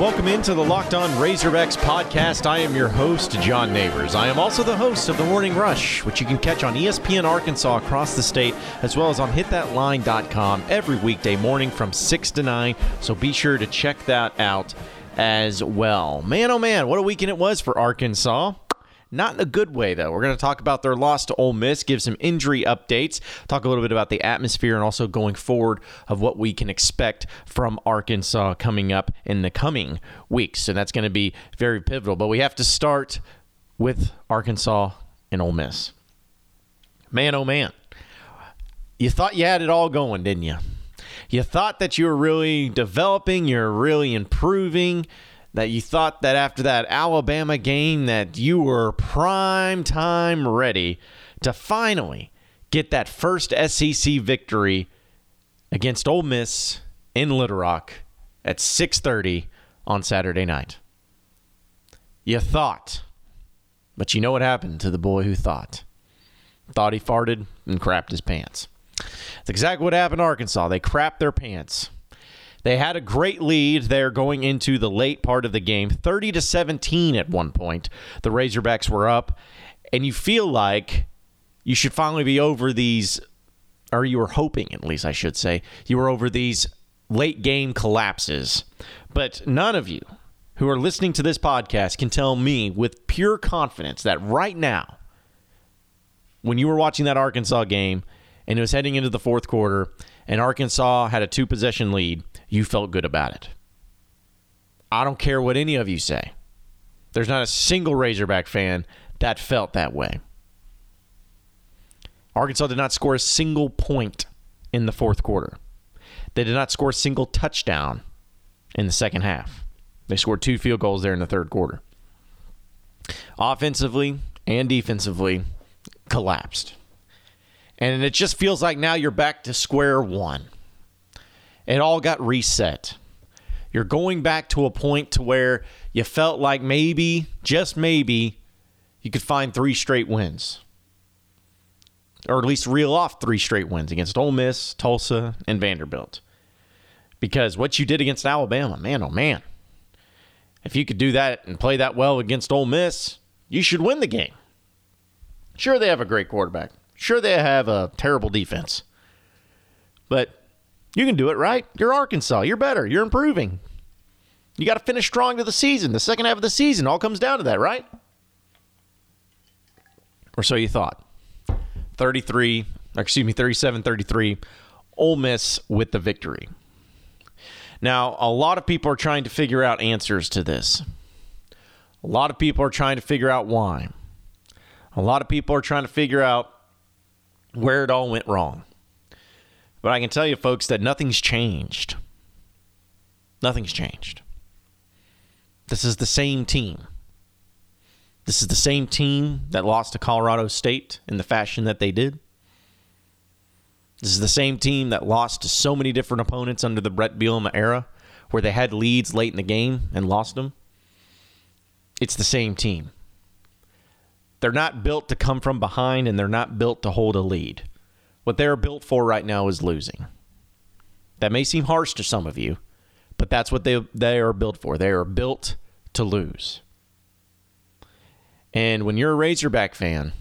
welcome into the Locked On Razorbacks podcast. I am your host, John Neighbors. I am also the host of The Morning Rush, which you can catch on ESPN Arkansas across the state, as well as on hitthatline.com every weekday morning from 6 to 9. So be sure to check that out as well. Man, oh man, what a weekend it was for Arkansas. Not in a good way, though. We're going to talk about their loss to Ole Miss, give some injury updates, talk a little bit about the atmosphere, and also going forward of what we can expect from Arkansas coming up in the coming weeks. So that's going to be very pivotal. But we have to start with Arkansas and Ole Miss. Man, oh man. You thought you had it all going, didn't you? You thought that you were really developing, you're really improving that you thought that after that Alabama game that you were prime time ready to finally get that first SEC victory against Ole Miss in Little Rock at 6:30 on Saturday night. You thought, but you know what happened to the boy who thought. Thought he farted and crapped his pants. That's exactly what happened to Arkansas. They crapped their pants. They had a great lead there going into the late part of the game, 30 to 17 at one point. The Razorbacks were up, and you feel like you should finally be over these, or you were hoping, at least I should say, you were over these late game collapses. But none of you who are listening to this podcast can tell me with pure confidence that right now, when you were watching that Arkansas game and it was heading into the fourth quarter, and Arkansas had a two possession lead, you felt good about it. I don't care what any of you say. There's not a single Razorback fan that felt that way. Arkansas did not score a single point in the fourth quarter. They did not score a single touchdown in the second half. They scored two field goals there in the third quarter. Offensively and defensively, collapsed. And it just feels like now you're back to square one. It all got reset. You're going back to a point to where you felt like maybe, just maybe, you could find three straight wins. Or at least reel off three straight wins against Ole Miss, Tulsa, and Vanderbilt. Because what you did against Alabama, man, oh man. If you could do that and play that well against Ole Miss, you should win the game. Sure, they have a great quarterback. Sure, they have a terrible defense. But you can do it, right? You're Arkansas. You're better. You're improving. You got to finish strong to the season. The second half of the season all comes down to that, right? Or so you thought. 33, excuse me, 37 33. Ole Miss with the victory. Now, a lot of people are trying to figure out answers to this. A lot of people are trying to figure out why. A lot of people are trying to figure out where it all went wrong. But I can tell you, folks, that nothing's changed. Nothing's changed. This is the same team. This is the same team that lost to Colorado State in the fashion that they did. This is the same team that lost to so many different opponents under the Brett Bielema era, where they had leads late in the game and lost them. It's the same team. They're not built to come from behind and they're not built to hold a lead. What they're built for right now is losing. That may seem harsh to some of you, but that's what they they are built for. They are built to lose. And when you're a Razorback fan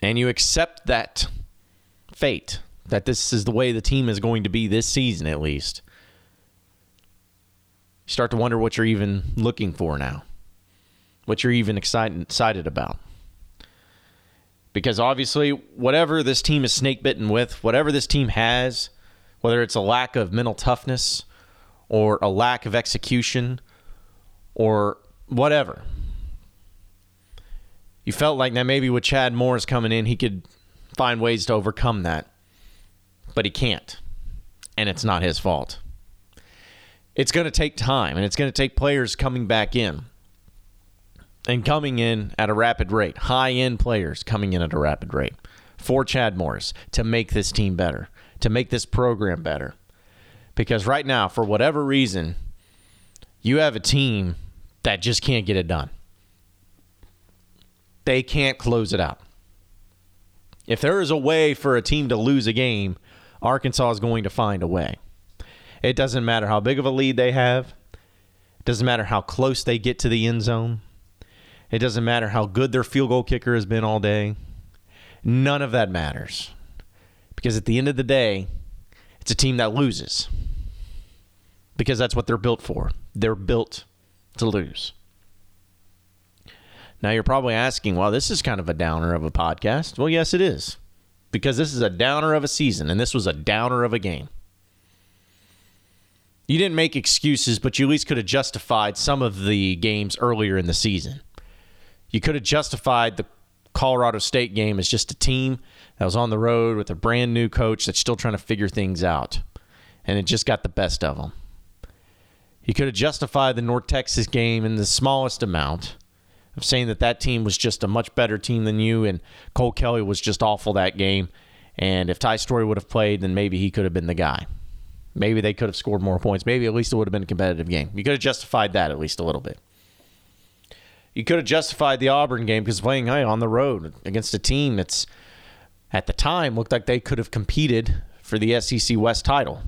and you accept that fate, that this is the way the team is going to be this season at least, you start to wonder what you're even looking for now. What you're even excited excited about because obviously, whatever this team is snake bitten with, whatever this team has, whether it's a lack of mental toughness or a lack of execution or whatever, you felt like that maybe with Chad Morris coming in, he could find ways to overcome that. But he can't. And it's not his fault. It's going to take time and it's going to take players coming back in and coming in at a rapid rate, high end players coming in at a rapid rate for Chad Morris to make this team better, to make this program better. Because right now, for whatever reason, you have a team that just can't get it done. They can't close it out. If there is a way for a team to lose a game, Arkansas is going to find a way. It doesn't matter how big of a lead they have. Doesn't matter how close they get to the end zone. It doesn't matter how good their field goal kicker has been all day. None of that matters. Because at the end of the day, it's a team that loses. Because that's what they're built for. They're built to lose. Now you're probably asking, well, this is kind of a downer of a podcast. Well, yes, it is. Because this is a downer of a season, and this was a downer of a game. You didn't make excuses, but you at least could have justified some of the games earlier in the season. You could have justified the Colorado State game as just a team that was on the road with a brand new coach that's still trying to figure things out. And it just got the best of them. You could have justified the North Texas game in the smallest amount of saying that that team was just a much better team than you and Cole Kelley was just awful that game. And if Ty Storey would have played, then maybe he could have been the guy. Maybe they could have scored more points. Maybe at least it would have been a competitive game. You could have justified that at least a little bit. You could have justified the Auburn game because playing on the road against a team that's at the time looked like they could have competed for the SEC West title.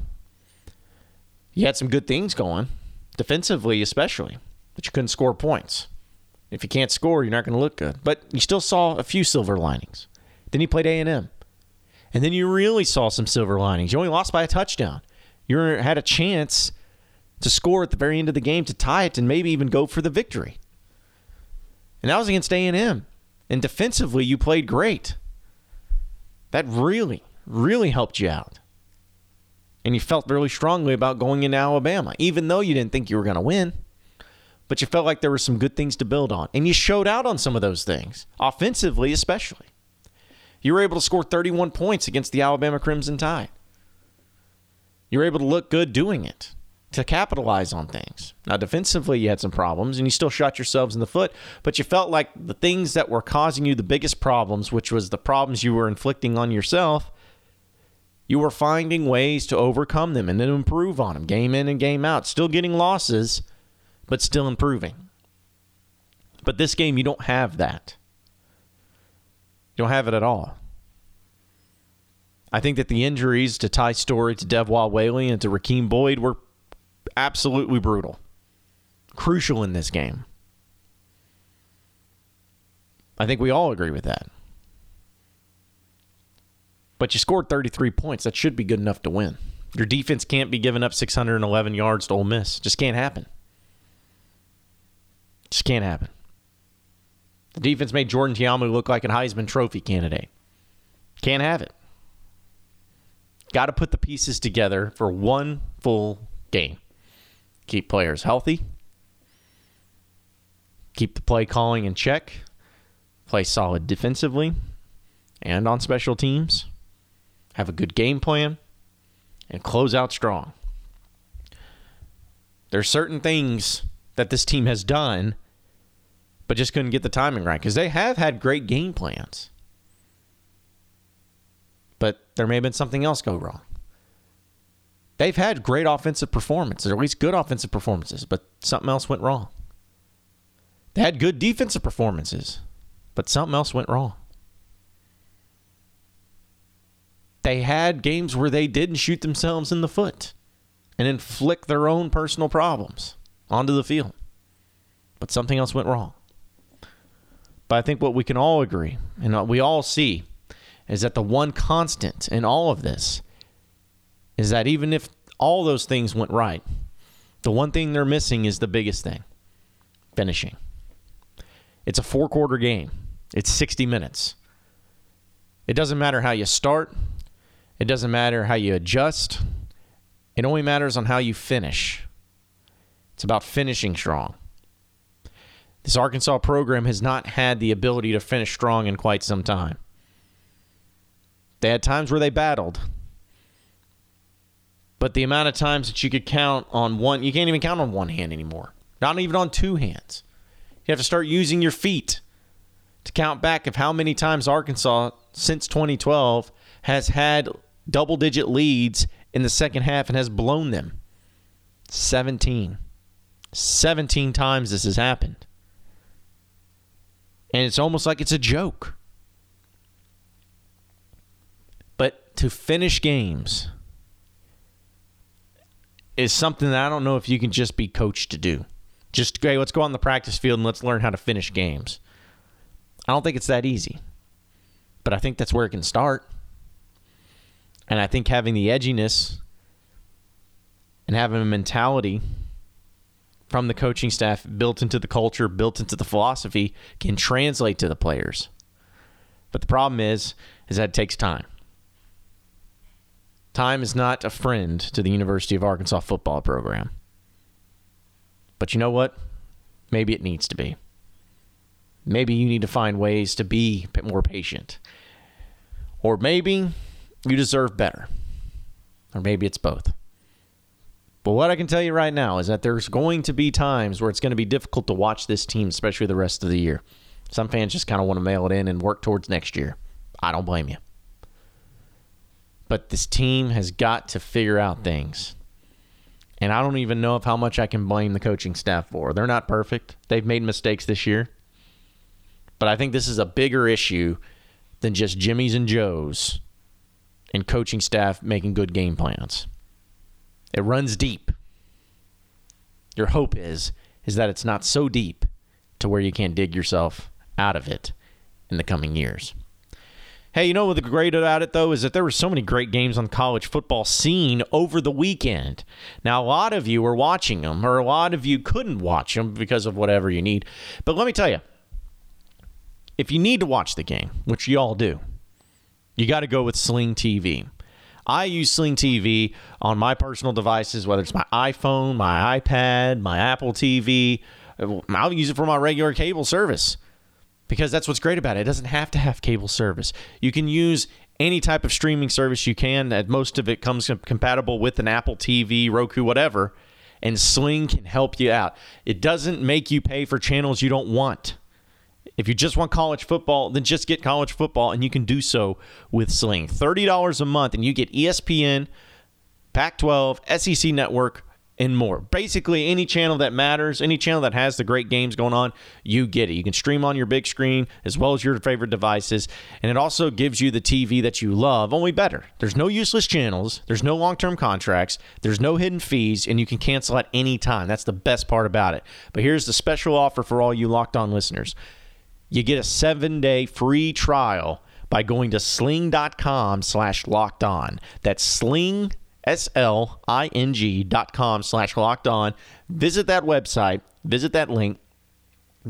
You had some good things going, defensively especially, but you couldn't score points. If you can't score, you're not going to look good. But you still saw a few silver linings. Then you played A&M. And then you really saw some silver linings. You only lost by a touchdown. You had a chance to score at the very end of the game to tie it and maybe even go for the victory. And that was against A&M. And defensively, you played great. That really, really helped you out. And you felt really strongly about going into Alabama, even though you didn't think you were going to win. But you felt like there were some good things to build on. And you showed out on some of those things, offensively, especially. You were able to score 31 points against the Alabama Crimson Tide. You were able to look good doing it to capitalize on things. Now, defensively, you had some problems and you still shot yourselves in the foot, but you felt like the things that were causing you the biggest problems, which was the problems you were inflicting on yourself, you were finding ways to overcome them and then improve on them, game in and game out. Still getting losses, but still improving. But this game, you don't have that. You don't have it at all. I think that the injuries to Ty Storey, to Devwah Whaley, and to Rakeem Boyd were absolutely brutal. Crucial in this game. I think we all agree with that. But you scored 33 points. That should be good enough to win. Your defense can't be giving up 611 yards to Ole Miss. Just can't happen. Just can't happen. The defense made Jordan Ta'amu look like a Heisman Trophy candidate. Can't have it. Got to put the pieces together for one full game keep players healthy, keep the play calling in check, play solid defensively and on special teams, have a good game plan, and close out strong. There's certain things that this team has done, but just couldn't get the timing right because they have had great game plans. But there may have been something else go wrong they've had great offensive performances, or at least good offensive performances, but something else went wrong. They had good defensive performances, but something else went wrong. They had games where they didn't shoot themselves in the foot and inflict their own personal problems onto the field, but something else went wrong. But I think what we can all agree and what we all see is that the one constant in all of this is that even if all those things went right, the one thing they're missing is the biggest thing finishing. It's a four quarter game, it's 60 minutes. It doesn't matter how you start, it doesn't matter how you adjust, it only matters on how you finish. It's about finishing strong. This Arkansas program has not had the ability to finish strong in quite some time. They had times where they battled, but the amount of times that you could count on one, you can't even count on one hand anymore. Not even on two hands. You have to start using your feet to count back of how many times Arkansas since 2012 has had double digit leads in the second half and has blown them. 17. 17 times this has happened. And it's almost like it's a joke. But to finish games is something that I don't know if you can just be coached to do. Just hey, let's go on the practice field and let's learn how to finish games. I don't think it's that easy. But I think that's where it can start. And I think having the edginess and having a mentality from the coaching staff built into the culture, built into the philosophy can translate to the players. But the problem is is that it takes time. Time is not a friend to the University of Arkansas football program. But you know what? Maybe it needs to be. Maybe you need to find ways to be more patient. Or maybe you deserve better. Or maybe it's both. But what I can tell you right now is that there's going to be times where it's going to be difficult to watch this team, especially the rest of the year. Some fans just kind of want to mail it in and work towards next year. I don't blame you. But this team has got to figure out things. And I don't even know of how much I can blame the coaching staff for. They're not perfect. They've made mistakes this year. But I think this is a bigger issue than just Jimmy's and Joe's and coaching staff making good game plans. It runs deep. Your hope is is that it's not so deep to where you can't dig yourself out of it in the coming years. Hey, you know what the great about it though is that there were so many great games on the college football scene over the weekend. Now, a lot of you were watching them, or a lot of you couldn't watch them because of whatever you need. But let me tell you, if you need to watch the game, which you all do, you got to go with Sling TV. I use Sling TV on my personal devices, whether it's my iPhone, my iPad, my Apple TV. I'll use it for my regular cable service because that's what's great about it. It doesn't have to have cable service. You can use any type of streaming service you can. That most of it comes compatible with an Apple TV, Roku, whatever. And Sling can help you out. It doesn't make you pay for channels you don't want. If you just want college football, then just get college football, and you can do so with Sling. $30 a month, and you get ESPN, Pac 12, SEC Network, and more. Basically, any channel that matters, any channel that has the great games going on, you get it. You can stream on your big screen as well as your favorite devices. And it also gives you the TV that you love, only better. There's no useless channels, there's no long term contracts, there's no hidden fees, and you can cancel at any time. That's the best part about it. But here's the special offer for all you locked on listeners you get a seven day free trial by going to sling.com slash locked on. That's sling, dot com slash locked on. Visit that website, visit that link,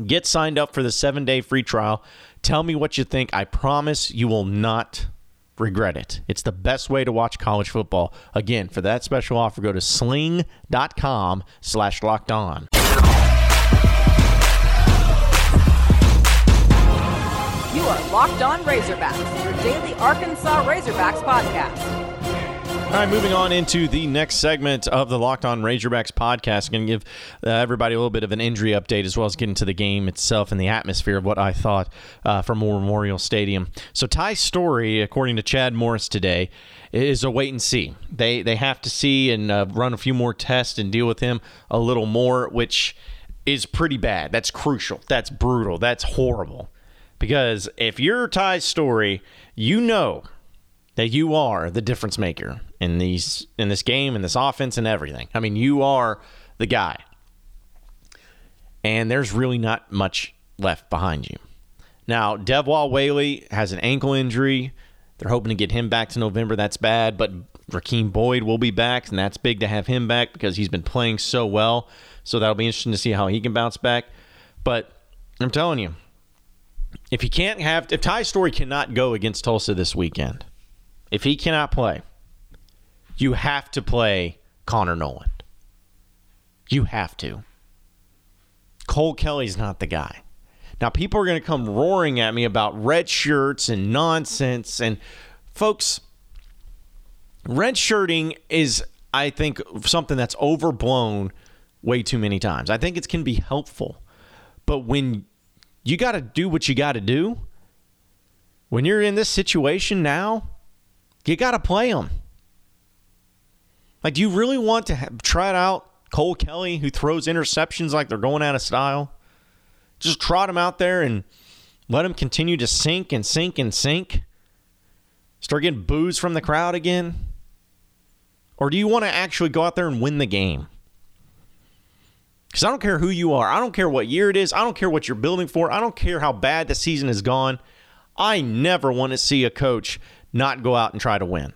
get signed up for the seven day free trial. Tell me what you think. I promise you will not regret it. It's the best way to watch college football. Again, for that special offer, go to sling.com slash locked on. You are Locked On Razorbacks, your daily Arkansas Razorbacks podcast. All right, moving on into the next segment of the Locked On Razorbacks podcast. I'm going to give uh, everybody a little bit of an injury update as well as get into the game itself and the atmosphere of what I thought uh, from Memorial Stadium. So, Ty's Storey, according to Chad Morris today, is a wait and see. They they have to see and uh, run a few more tests and deal with him a little more, which is pretty bad. That's crucial. That's brutal. That's horrible. Because if you're Ty's Storey, you know that you are the difference maker in these in this game in this offense and everything. I mean, you are the guy. And there's really not much left behind you. Now, Devwah Whaley has an ankle injury. They're hoping to get him back to November. That's bad, but Rakeem Boyd will be back, and that's big to have him back because he's been playing so well. So that'll be interesting to see how he can bounce back. But I'm telling you, if he can't have, if Ty Storey cannot go against Tulsa this weekend, if he cannot play, you have to play Connor Noland. You have to. Cole Kelley's not the guy. Now, people are going to come roaring at me about red shirts and nonsense. And, folks, red shirting is, I think, something that's overblown way too many times. I think it can be helpful. But when you got to do what you got to do. When you're in this situation now, you got to play them. Like, do you really want to have, it out Cole Kelley, who throws interceptions like they're going out of style? Just trot him out there and let him continue to sink and sink and sink? Start getting boos from the crowd again? Or do you want to actually go out there and win the game? Because I don't care who you are. I don't care what year it is. I don't care what you're building for. I don't care how bad the season has gone. I never want to see a coach not go out and try to win.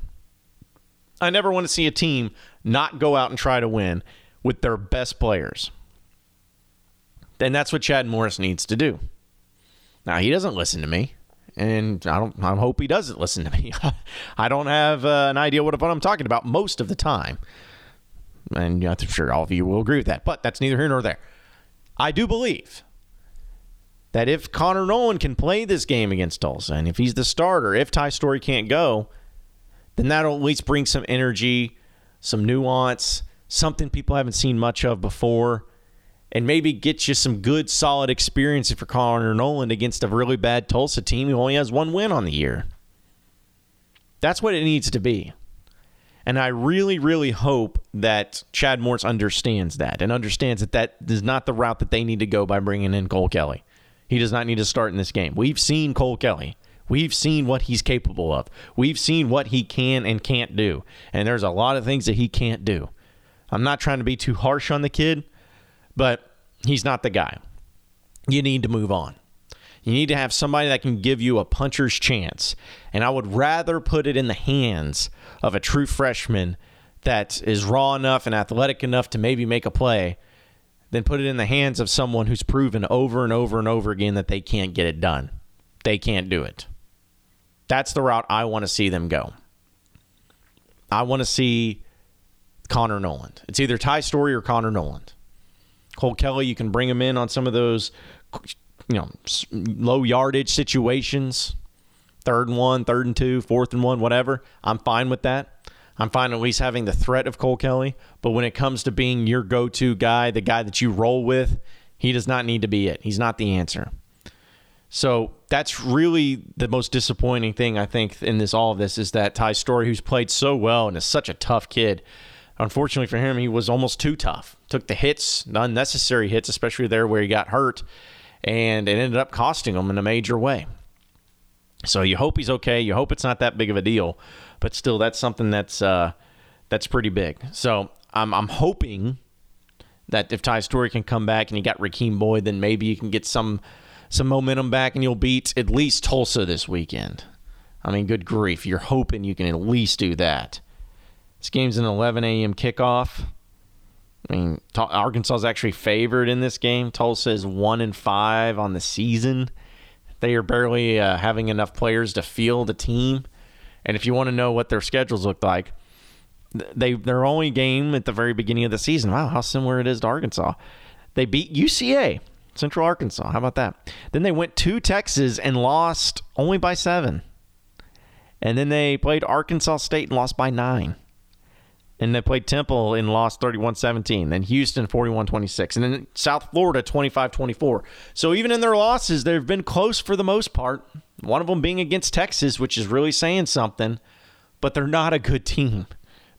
I never want to see a team not go out and try to win with their best players. And that's what Chad Morris needs to do. Now, he doesn't listen to me and I don't. I hope he doesn't listen to me. I don't have uh, an idea what, what I'm talking about most of the time, and I'm sure all of you will agree with that. But that's neither here nor there. I do believe that if Connor Noland can play this game against Tulsa, and if he's the starter, if Ty Storey can't go, then that'll at least bring some energy, some nuance, something people haven't seen much of before and maybe get you some good, solid experience for Connor Noland against a really bad Tulsa team who only has one win on the year. That's what it needs to be. And I really, really hope that Chad Morris understands that and understands that that is not the route that they need to go by bringing in Cole Kelley. He does not need to start in this game. We've seen Cole Kelley. We've seen what he's capable of. We've seen what he can and can't do. And there's a lot of things that he can't do. I'm not trying to be too harsh on the kid, but he's not the guy. You need to move on. You need to have somebody that can give you a puncher's chance. And I would rather put it in the hands of a true freshman that is raw enough and athletic enough to maybe make a play than put it in the hands of someone who's proven over and over and over again that they can't get it done. They can't do it. That's the route I want to see them go. I want to see Connor Noland. It's either Ty Storey or Connor Noland. Cole Kelley, you can bring him in on some of those, you know, low yardage situations, third and one, third and two, fourth and one, whatever. I'm fine with that. I'm fine at least having the threat of Cole Kelley. But when it comes to being your go to guy, the guy that you roll with, he does not need to be it. He's not the answer. So that's really the most disappointing thing I think in this all of this is that Ty Storey, who's played so well and is such a tough kid, Unfortunately for him, he was almost too tough. Took the hits, the unnecessary hits, especially there where he got hurt, and it ended up costing him in a major way. So you hope he's okay. You hope it's not that big of a deal, but still, that's something that's uh, that's pretty big. So I'm I'm hoping that if Ty Storey can come back and you got Rakeem Boyd, then maybe you can get some some momentum back and you'll beat at least Tulsa this weekend. I mean, good grief, you're hoping you can at least do that. This game's an 11 a.m. kickoff. I mean, Arkansas is actually favored in this game. Tulsa is one and five on the season. They are barely uh, having enough players to field a team. And if you want to know what their schedules look like, they their only game at the very beginning of the season. Wow, how similar it is to Arkansas. They beat UCA, Central Arkansas. How about that? Then they went to Texas and lost only by seven. And then they played Arkansas State and lost by nine and they played Temple and lost 31-17. Then Houston 41-26. And then South Florida 25-24. So even in their losses, they've been close for the most part. One of them being against Texas, which is really saying something, but they're not a good team.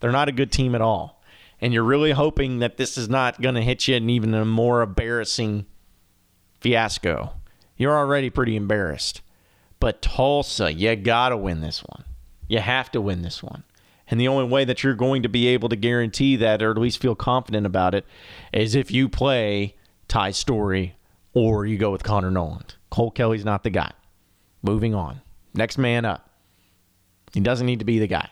They're not a good team at all. And you're really hoping that this is not going to hit you in even a more embarrassing fiasco. You're already pretty embarrassed. But Tulsa, you got to win this one. You have to win this one. And the only way that you're going to be able to guarantee that, or at least feel confident about it, is if you play Ty Storey or you go with Connor Noland. Cole Kelley's not the guy. Moving on. Next man up. He doesn't need to be the guy.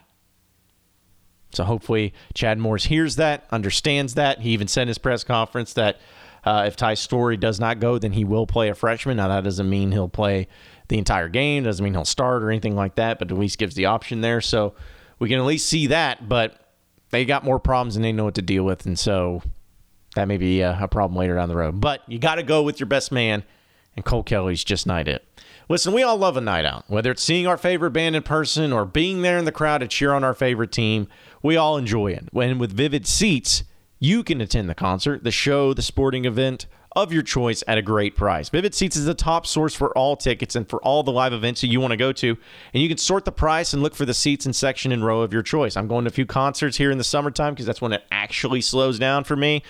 So hopefully Chad Morris hears that, understands that. He even said his press conference that uh, if Ty Storey does not go, then he will play a freshman. Now that doesn't mean he'll play the entire game, doesn't mean he'll start or anything like that, but at least gives the option there. So we can at least see that, but they got more problems than they know what to deal with. And so that may be a, a problem later down the road. But you got to go with your best man, and Cole Kelley's just not it. Listen, we all love a night out, whether it's seeing our favorite band in person or being there in the crowd to cheer on our favorite team. We all enjoy it. When with Vivid Seats, you can attend the concert, the show, the sporting event, of your choice at a great price. Vivid Seats is the top source for all tickets and for all the live events that you want to go to. And you can sort the price and look for the seats and section and row of your choice. I'm going to a few concerts here in the summertime because that's when it actually slows down for me.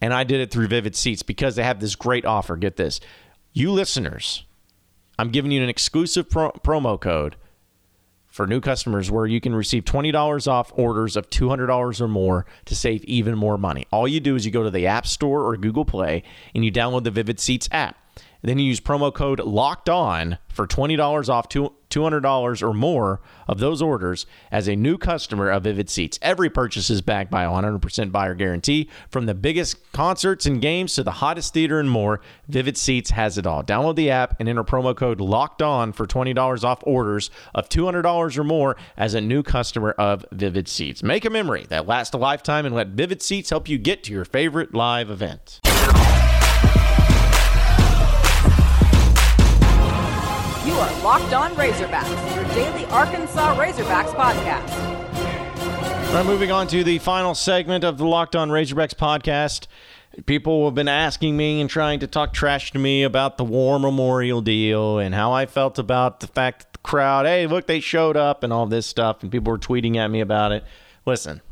And I did it through Vivid Seats because they have this great offer. Get this. You listeners, I'm giving you an exclusive pro- promo code for new customers where you can receive $20 off orders of $200 or more to save even more money. All you do is you go to the App Store or Google Play and you download the Vivid Seats app. Then you use promo code locked on for $20 off $200 or more of those orders as a new customer of Vivid Seats. Every purchase is backed by a 100% buyer guarantee. From the biggest concerts and games to the hottest theater and more, Vivid Seats has it all. Download the app and enter promo code locked on for $20 off orders of $200 or more as a new customer of Vivid Seats. Make a memory that lasts a lifetime and let Vivid Seats help you get to your favorite live event. You are Locked On Razorbacks, your daily Arkansas Razorbacks podcast. All right, moving on to the final segment of the Locked On Razorbacks podcast. People have been asking me and trying to talk trash to me about the War Memorial deal and how I felt about the fact that the crowd, hey, look, they showed up and all this stuff, and people were tweeting at me about it. Listen,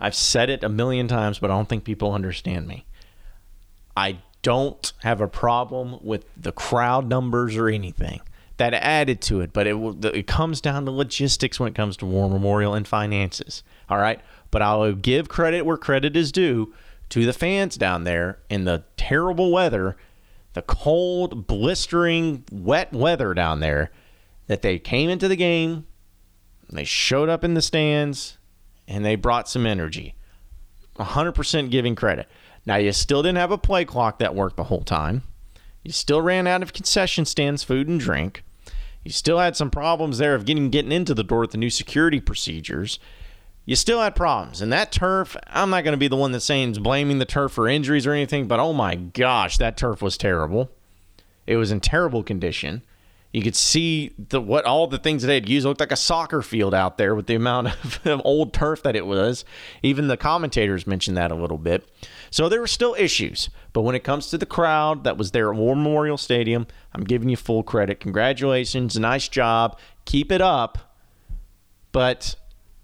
I've said it a million times, but I don't think people understand me. I don't have a problem with the crowd numbers or anything that added to it, but it it comes down to logistics when it comes to War Memorial and finances. All right, but I'll give credit where credit is due to the fans down there in the terrible weather, the cold, blistering, wet weather down there. That they came into the game, they showed up in the stands, and they brought some energy. 100% giving credit. Now, you still didn't have a play clock that worked the whole time. You still ran out of concession stands, food, and drink. You still had some problems there of getting getting into the door with the new security procedures. You still had problems. And that turf, I'm not going to be the one that's saying blaming the turf for injuries or anything, but oh my gosh, that turf was terrible. It was in terrible condition. You could see the what all the things that they had used looked like a soccer field out there with the amount of old turf that it was. Even the commentators mentioned that a little bit. So there were still issues. But when it comes to the crowd that was there at War Memorial Stadium, I'm giving you full credit. Congratulations, nice job. Keep it up. But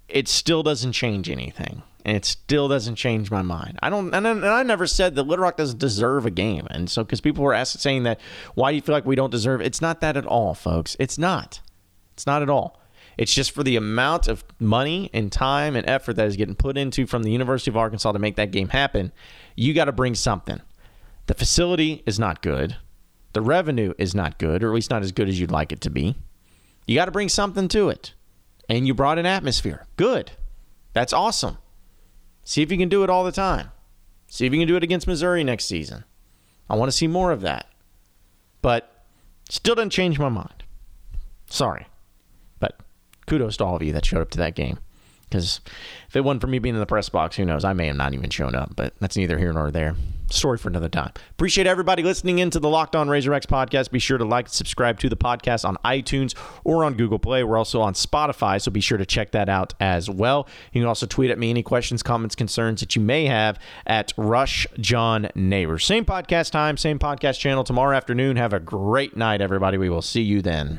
it still doesn't change anything and it still doesn't change my mind. I don't, and I, and I never said that Little Rock doesn't deserve a game, and so because people were asking, saying that, why do you feel like we don't deserve? It's not that at all, folks. It's not. It's not at all. It's just for the amount of money and time and effort that is getting put into from the University of Arkansas to make that game happen. You got to bring something. The facility is not good. The revenue is not good, or at least not as good as you'd like it to be. You got to bring something to it. And you brought an atmosphere. Good. That's awesome. See if you can do it all the time. See if you can do it against Missouri next season. I want to see more of that. But still doesn't change my mind. Sorry. But kudos to all of you that showed up to that game. Because if it wasn't for me being in the press box, who knows? I may have not even shown up, but that's neither here nor there. Story for another time. Appreciate everybody listening into the Locked On Razorbacks podcast. Be sure to like and subscribe to the podcast on iTunes or on Google Play. We're also on Spotify, so be sure to check that out as well. You can also tweet at me any questions, comments, concerns that you may have at Rush John Neighbors. Same podcast time, same podcast channel tomorrow afternoon. Have a great night, everybody. We will see you then.